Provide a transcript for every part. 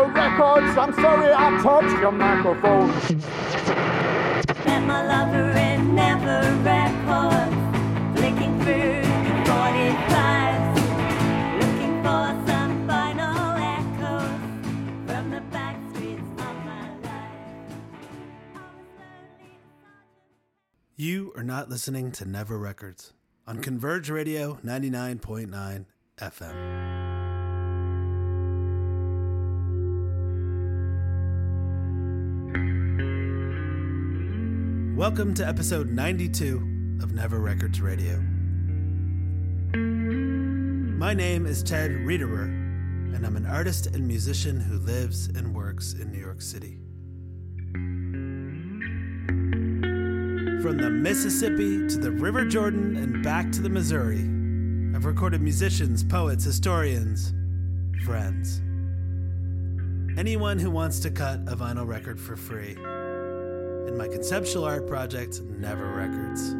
Thank Records. I'm sorry I touched your microphone. Met my lover in Never Records, flicking through 45s, looking for some final echoes from the back streets of my life. You are not listening to Never Records on Converge Radio 99.9 FM. Welcome to episode 92 of Never Records Radio. My name is Ted Riederer, and I'm an artist and musician who lives and works in New York City. From the Mississippi to the River Jordan and back to the Missouri, I've recorded musicians, poets, historians, friends. Anyone who wants to cut a vinyl record for free. In my conceptual art project, Never Records.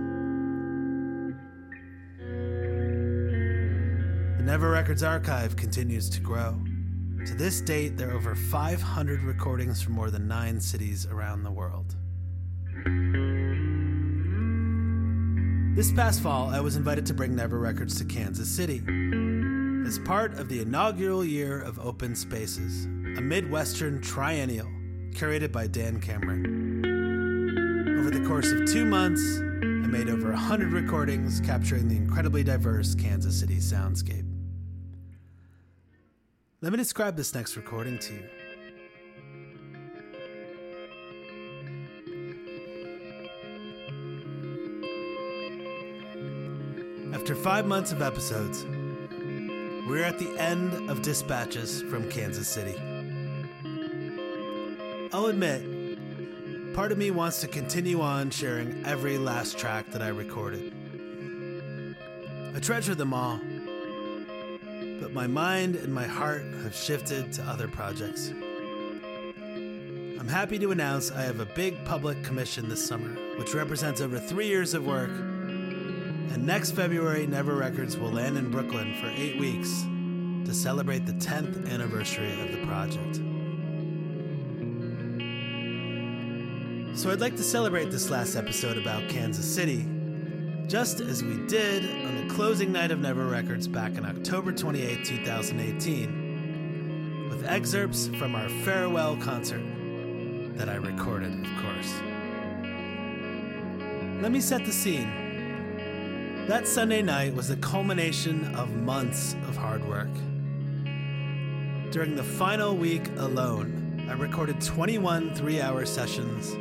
The Never Records archive continues to grow. To this date, there are over 500 recordings from more than nine cities around the world. This past fall, I was invited to bring Never Records to Kansas City. As part of the inaugural year of Open Spaces, a Midwestern triennial curated by Dan Cameron. Over the course of two months, I made over 100 recordings capturing the incredibly diverse Kansas City soundscape. Let me describe this next recording to you. After five months of episodes, we're at the end of dispatches from Kansas City. I'll admit, part of me wants to continue on sharing every last track that I recorded. I treasure them all, but my mind and my heart have shifted to other projects. I'm happy to announce I have a big public commission this summer, which represents over three years of work. And next February, Never Records will land in Brooklyn for eight weeks to celebrate the 10th anniversary of the project. So I'd like to celebrate this last episode about Kansas City, just as we did on the closing night of Never Records back in October 28, 2018, with excerpts from our farewell concert that I recorded, of course. Let me set the scene. That Sunday night was the culmination of months of hard work. During the final week alone, I recorded 21 three hour sessions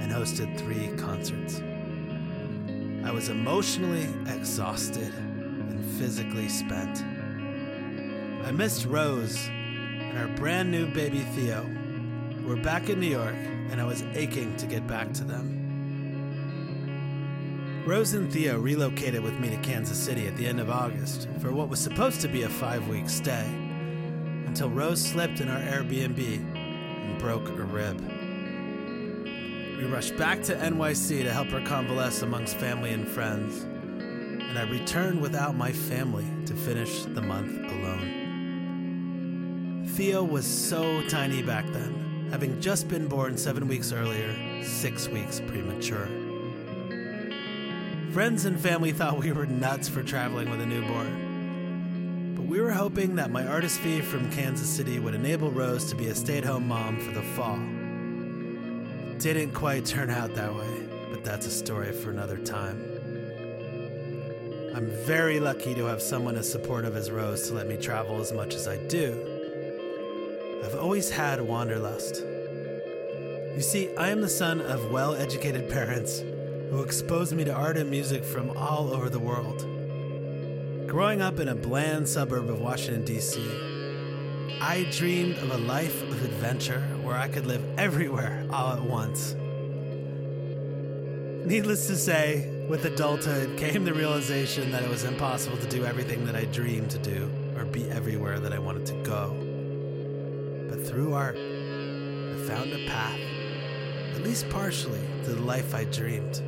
and hosted three concerts. I was emotionally exhausted and physically spent. I missed Rose and our brand new baby Theo. We're back in New York, and I was aching to get back to them. Rose and Theo relocated with me to Kansas City at the end of August for what was supposed to be a five week stay, until Rose slipped in our Airbnb and broke a rib. We rushed back to NYC to help her convalesce amongst family and friends, and I returned without my family to finish the month alone. Theo was so tiny back then, having just been born seven weeks earlier, six weeks premature. Friends and family thought we were nuts for traveling with a newborn. But we were hoping that my artist fee from Kansas City would enable Rose to be a stay at home mom for the fall. Didn't quite turn out that way, but that's a story for another time. I'm very lucky to have someone as supportive as Rose to let me travel as much as I do. I've always had wanderlust. You see, I am the son of well educated parents who exposed me to art and music from all over the world. Growing up in a bland suburb of Washington, D.C., I dreamed of a life of adventure where I could live everywhere all at once. Needless to say, with adulthood came the realization that it was impossible to do everything that I dreamed to do or be everywhere that I wanted to go. But through art, I found a path, at least partially, to the life I dreamed.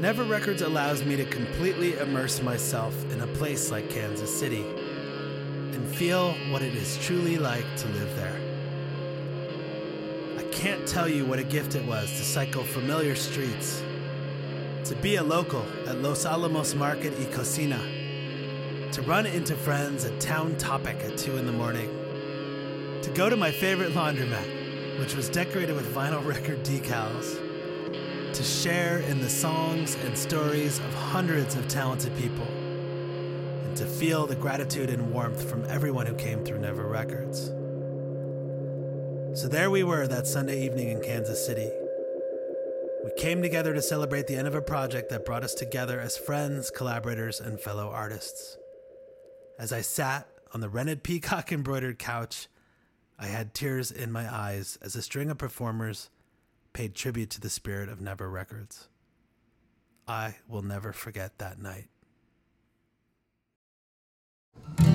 Never Records allows me to completely immerse myself in a place like Kansas City and feel what it is truly like to live there. I can't tell you what a gift it was to cycle familiar streets, to be a local at Los Alamos Market y Cocina, to run into friends at Town Topic at 2 in the morning, to go to my favorite laundromat, which was decorated with vinyl record decals, to share in the songs and stories of hundreds of talented people, to feel the gratitude and warmth from everyone who came through Never Records. So there we were that Sunday evening in Kansas City. We came together to celebrate the end of a project that brought us together as friends, collaborators, and fellow artists. As I sat on the rented peacock embroidered couch, I had tears in my eyes as a string of performers paid tribute to the spirit of Never Records. I will never forget that night. Thank you.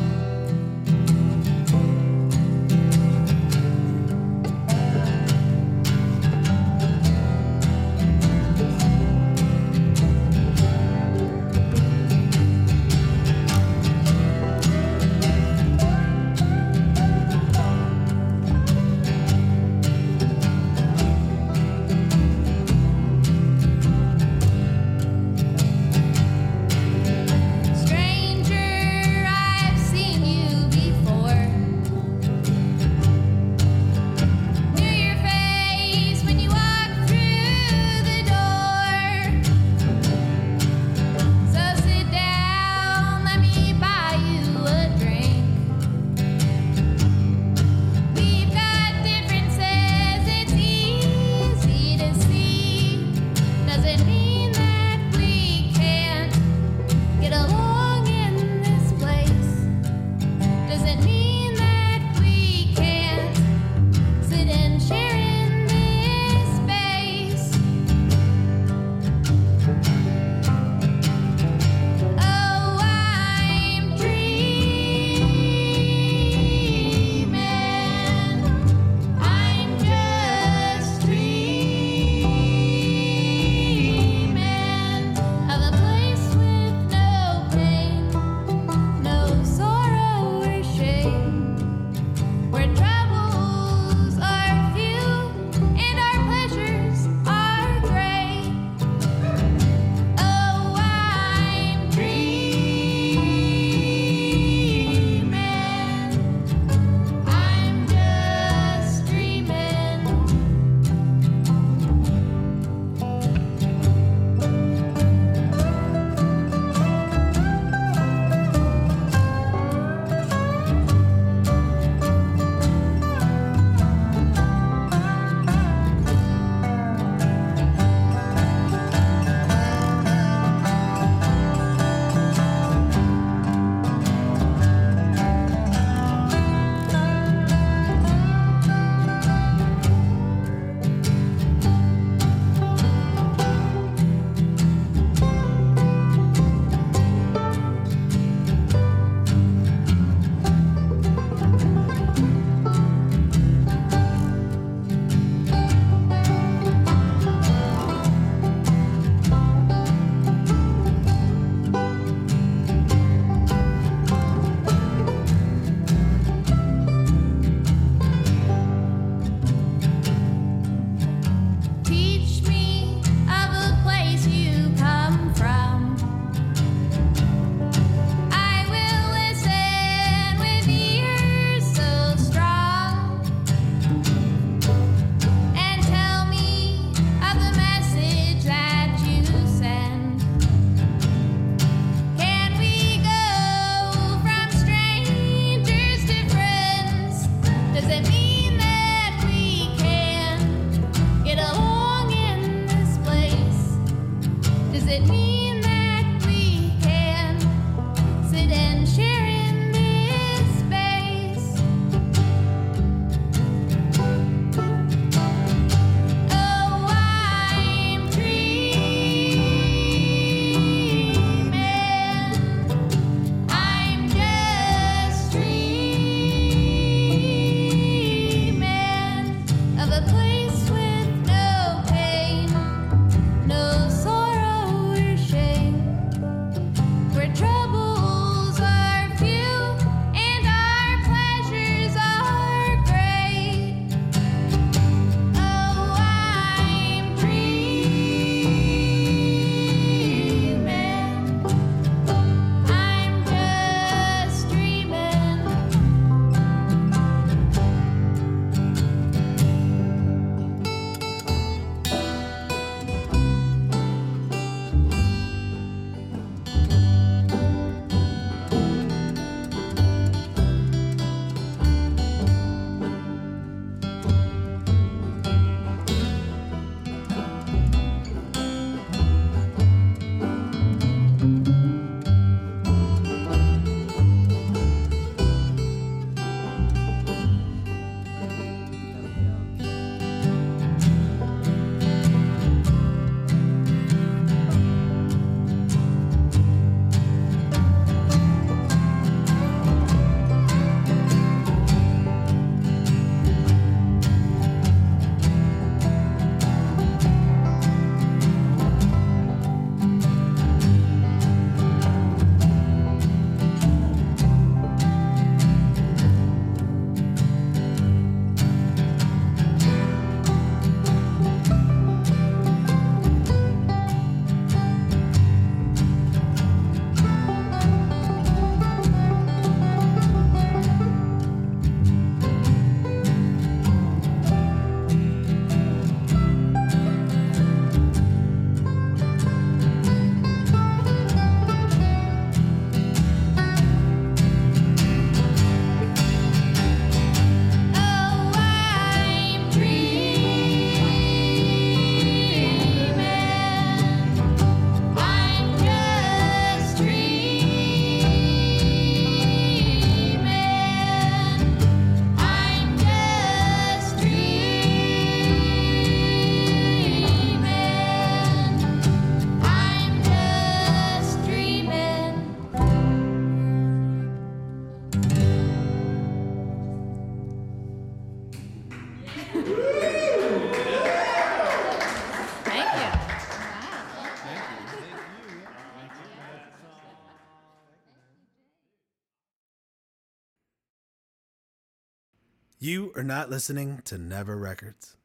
You are not listening to Never Records.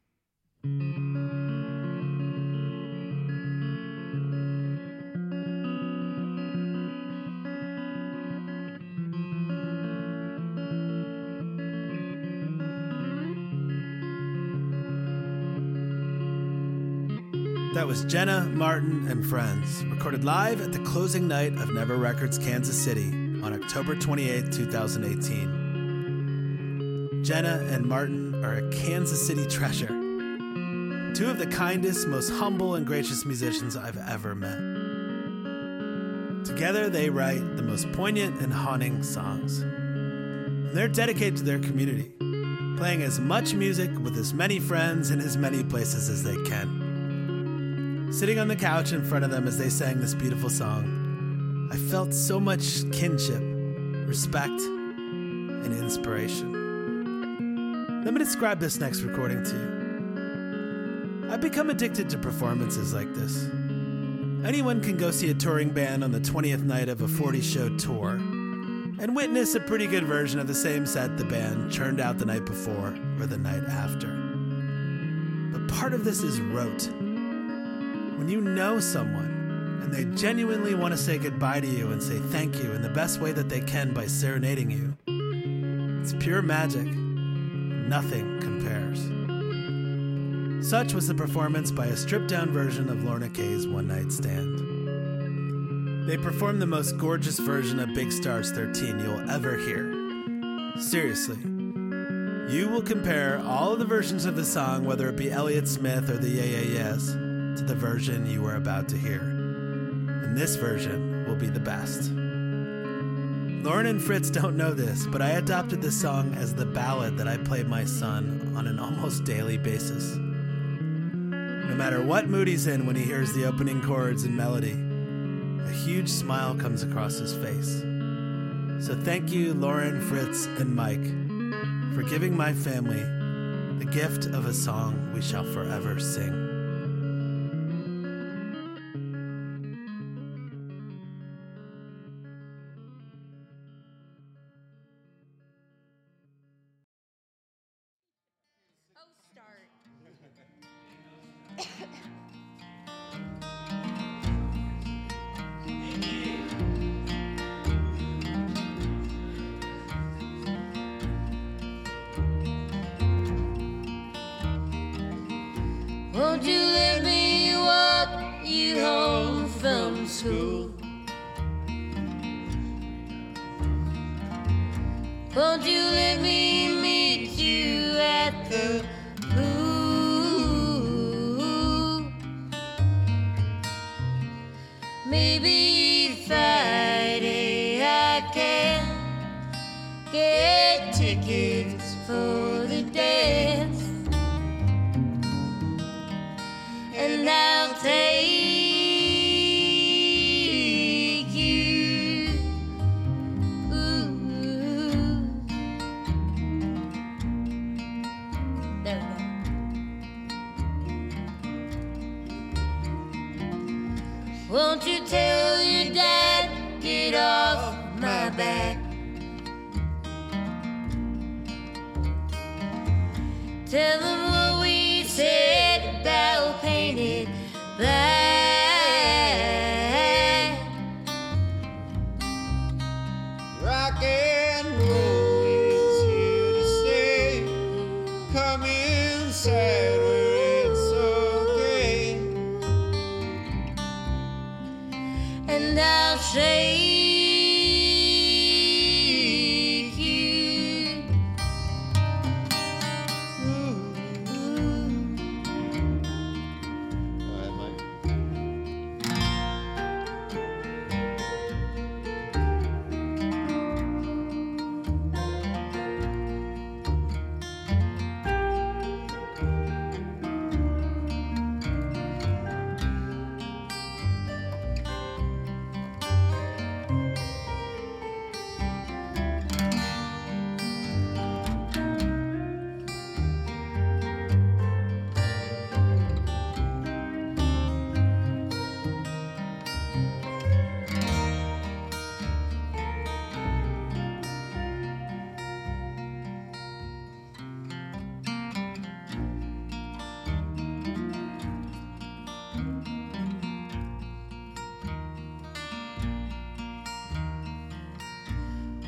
That was Jenna, Martin, and Friends, recorded live at the closing night of Never Records Kansas City on October 28, 2018. Jenna and Martin are a Kansas City treasure. Two of the kindest, most humble, and gracious musicians I've ever met. Together, they write the most poignant and haunting songs. They're dedicated to their community, playing as much music with as many friends in as many places as they can. Sitting on the couch in front of them as they sang this beautiful song, I felt so much kinship, respect, and inspiration. Let me describe this next recording to you. I've become addicted to performances like this. Anyone can go see a touring band on the 20th night of a 40 show tour and witness a pretty good version of the same set the band churned out the night before or the night after. But part of this is rote. When you know someone and they genuinely want to say goodbye to you and say thank you in the best way that they can by serenading you, it's pure magic. Nothing compares. Such was the performance by a stripped down version of Lorna Kay's One Night Stand. They performed the most gorgeous version of Big Stars 13 you'll ever hear. Seriously. You will compare all of the versions of the song, whether it be Elliott Smith or the Yeah Yeah Yeahs, to the version you are about to hear. And this version will be the best. Lauren and Fritz don't know this, but I adopted this song as the ballad that I play my son on an almost daily basis. No matter what mood he's in when he hears the opening chords and melody, a huge smile comes across his face. So thank you, Lauren, Fritz, and Mike, for giving my family the gift of a song we shall forever sing. Won't you let me walk you home from school? Won't you let me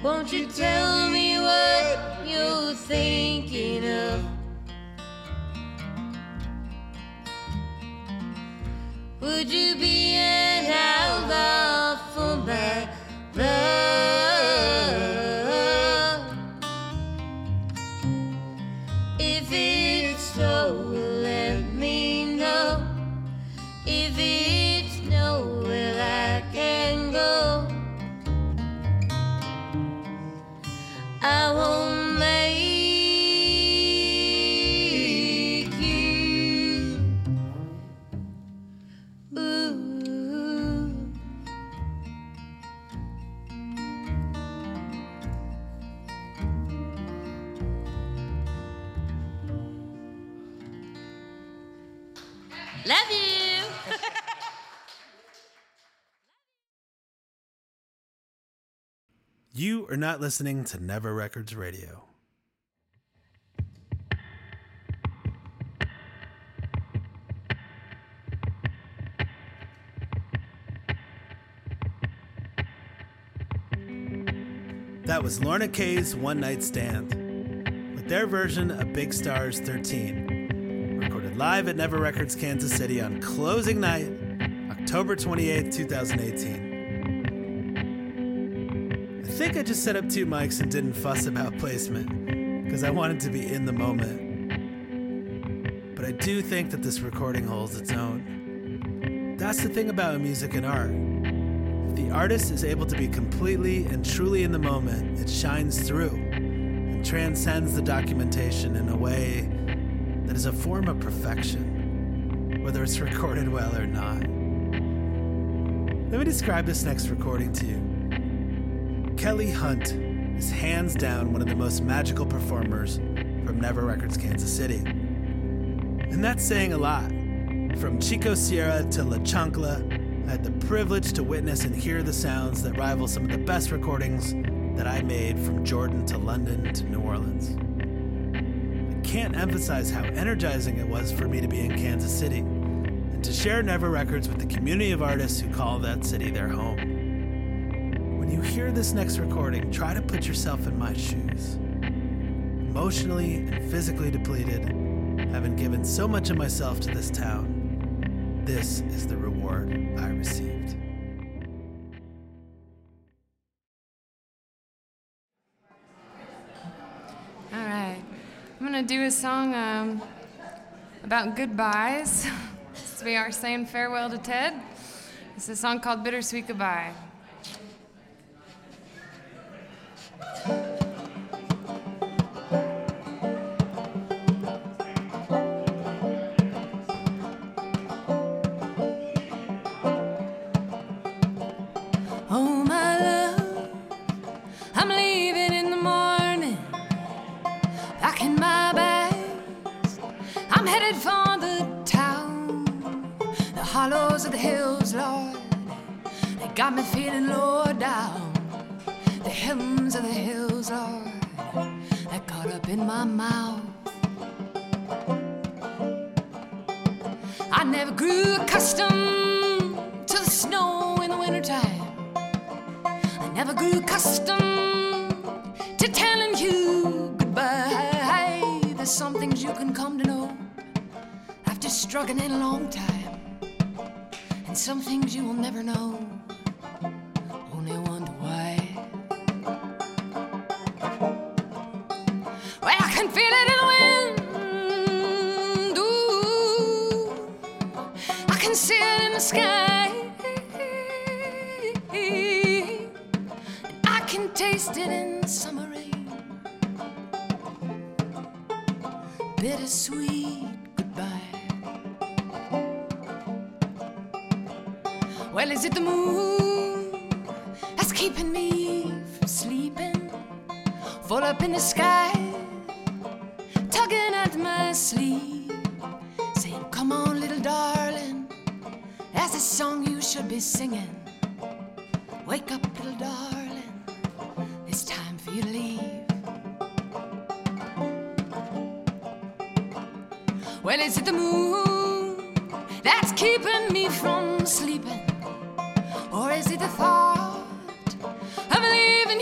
Won't you tell me what you're thinking of? Would you be Love you. You are not listening to Never Records Radio. That was Lorna Kay's One Night Stand, with their version of Big Stars 13, recorded live at Never Records Kansas City on closing night, October 28, 2018. I think I just set up two mics and didn't fuss about placement because I wanted to be in the moment. But I do think that this recording holds its own. That's the thing about music and art. If the artist is able to be completely and truly in the moment, it shines through and transcends the documentation in a way that is a form of perfection, whether it's recorded well or not. Let me describe this next recording to you. Kelly Hunt is hands down one of the most magical performers from Never Records Kansas City. And that's saying a lot. From Chico Sierra to La Chancla, I had the privilege to witness and hear the sounds that rival some of the best recordings that I made from Jordan to London to New Orleans. Can't emphasize how energizing it was for me to be in Kansas City and to share Never Records with the community of artists who call that city their home. When you hear this next recording, try to put yourself in my shoes. Emotionally and physically depleted, having given so much of myself to this town, this is the reward I received. Do a song um, about goodbyes. We are saying farewell to Ted. It's a song called Bittersweet Goodbye. And some things you will never know.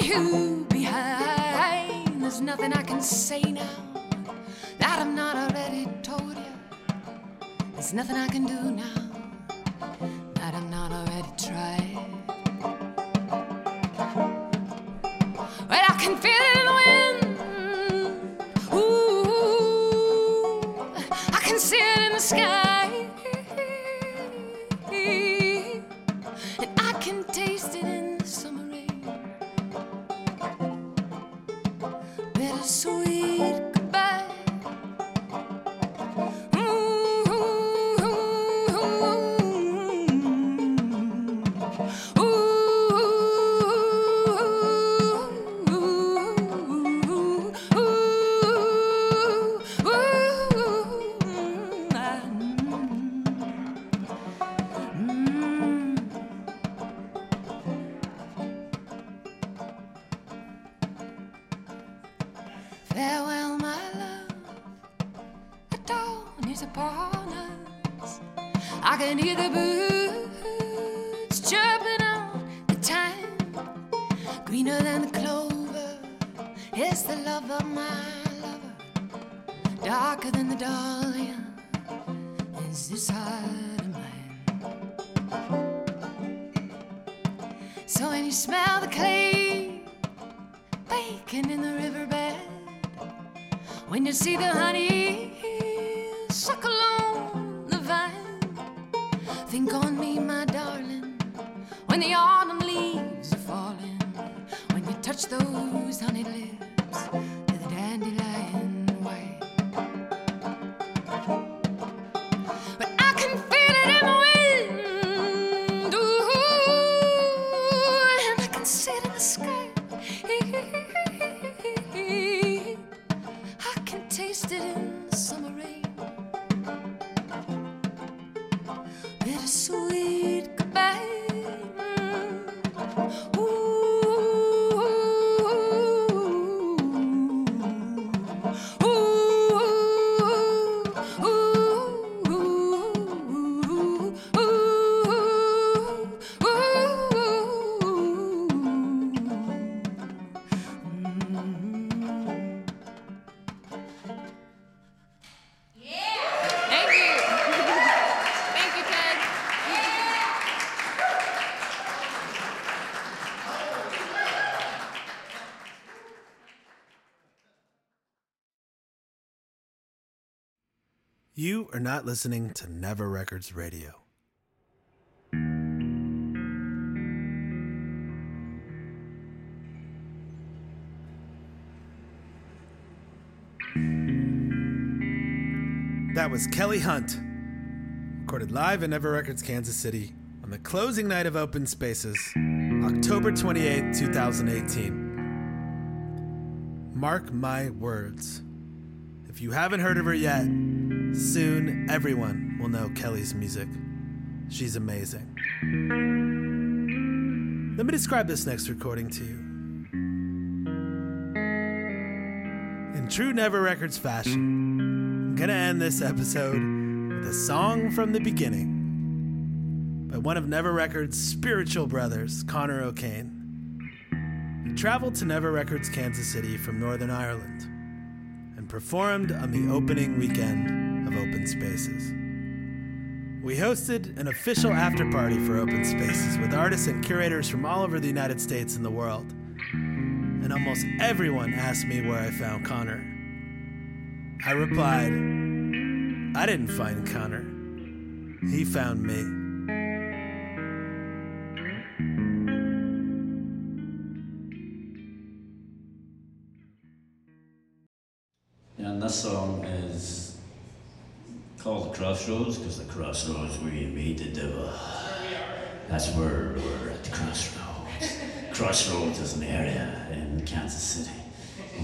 You there's nothing I can say now that I've not already told you. There's nothing I can do now that I've not already tried. Well, I can feel it in the wind. Ooh, I can see it in the sky. Farewell, my love. The dawn is upon us. I can hear the birds chirping on the time. Greener than the clover is the love of my lover. Darker than the dahlia is this heart of mine. So when you smell the clay baking in the riverbed, when you see the honey suckle on the vine, think on me, my darling. When the autumn leaves are falling, when you touch those honey summer not listening to Never Records Radio. That was Kelly Hunt, recorded live in Never Records, Kansas City, on the closing night of Open Spaces, October 28, 2018. Mark my words. If you haven't heard of her yet, soon everyone will know Kelly's music. She's amazing. Let me describe this next recording to you. In true Never Records fashion, I'm gonna end this episode with a song from the beginning by one of Never Records' spiritual brothers, Connor O'Kane. He traveled to Never Records Kansas City from Northern Ireland and performed on the opening weekend of Open Spaces. We hosted an official after party for Open Spaces with artists and curators from all over the United States and the world. And almost everyone asked me where I found Connor. I replied, I didn't find Connor. He found me. And this song is called Crossroads because the crossroads where you meet the devil. That's where we're at the crossroads. crossroads is an area in Kansas City.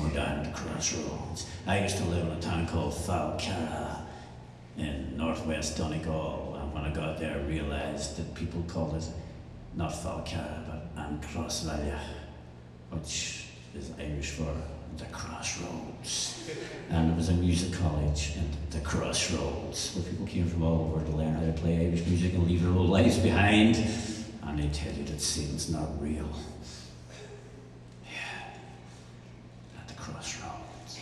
We're down at the crossroads. I used to live in a town called Falcarragh in northwest Donegal. And when I got there, I realised that people called it not Falcarragh, but Ancrossvalia, which is Irish for the crossroads. And it was a music college and the crossroads where people came from all over to learn how to play Irish music and leave their old lives behind. And they tell you that scene's not real. Yeah. At the crossroads.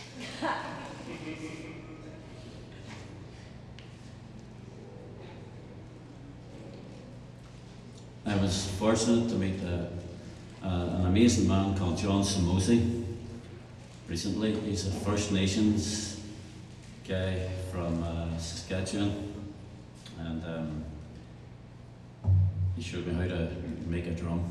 I was fortunate to meet a, a, an amazing man called John Samosi recently. He's a First Nations guy from uh, Saskatchewan, and um, he showed me how to make a drum.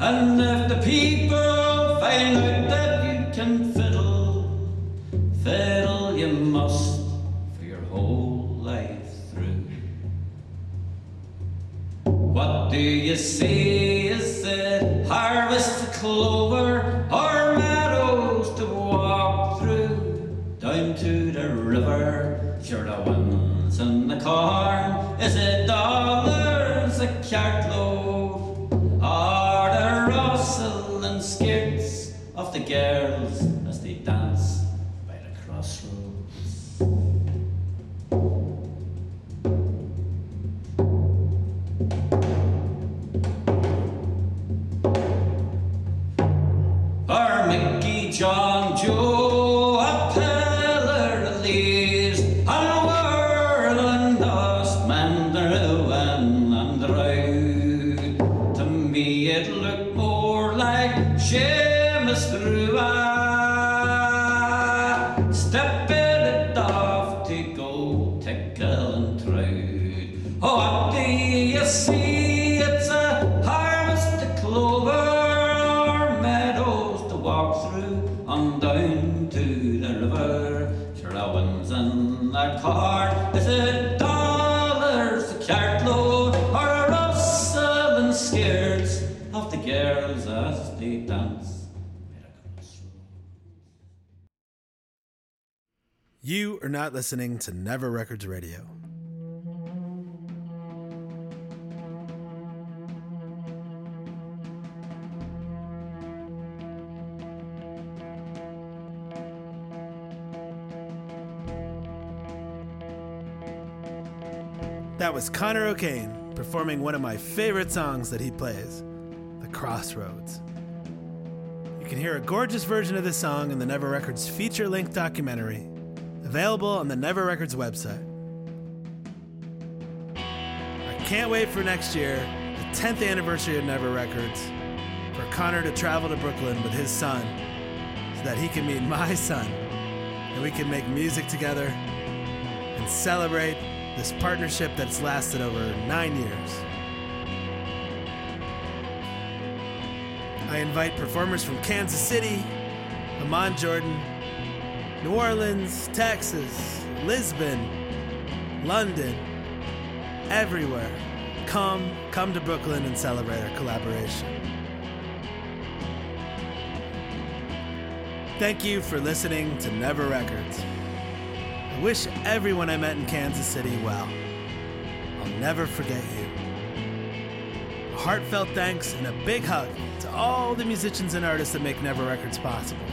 And if the people find out that you can fiddle, fiddle you must for your whole life through. What do you say? Is it harvest the clover or meadows to walk through? Down to the river, sure the winds and the corn. Is it Seamus Rua. You are not listening to Never Records Radio. That was Connor O'Kane performing one of my favorite songs that he plays, The Crossroads. You can hear a gorgeous version of this song in the Never Records feature length documentary, available on the Never Records website. I can't wait for next year, the 10th anniversary of Never Records, for Connor to travel to Brooklyn with his son so that he can meet my son and we can make music together and celebrate this partnership that's lasted over nine years. I invite performers from Kansas City, Amman Jordan, New Orleans, Texas, Lisbon, London, everywhere. Come, come to Brooklyn and celebrate our collaboration. Thank you for listening to Never Records. I wish everyone I met in Kansas City well. I'll never forget you. A heartfelt thanks and a big hug to all the musicians and artists that make Never Records possible.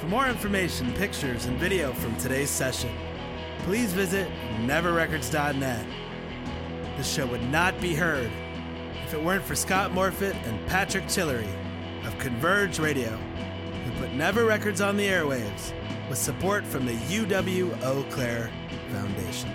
For more information, pictures, and video from today's session, please visit neverrecords.net. This show would not be heard if it weren't for Scott Morfitt and Patrick Tillery of Converge Radio, who put Never Records on the airwaves with support from the UW Eau Claire Foundation.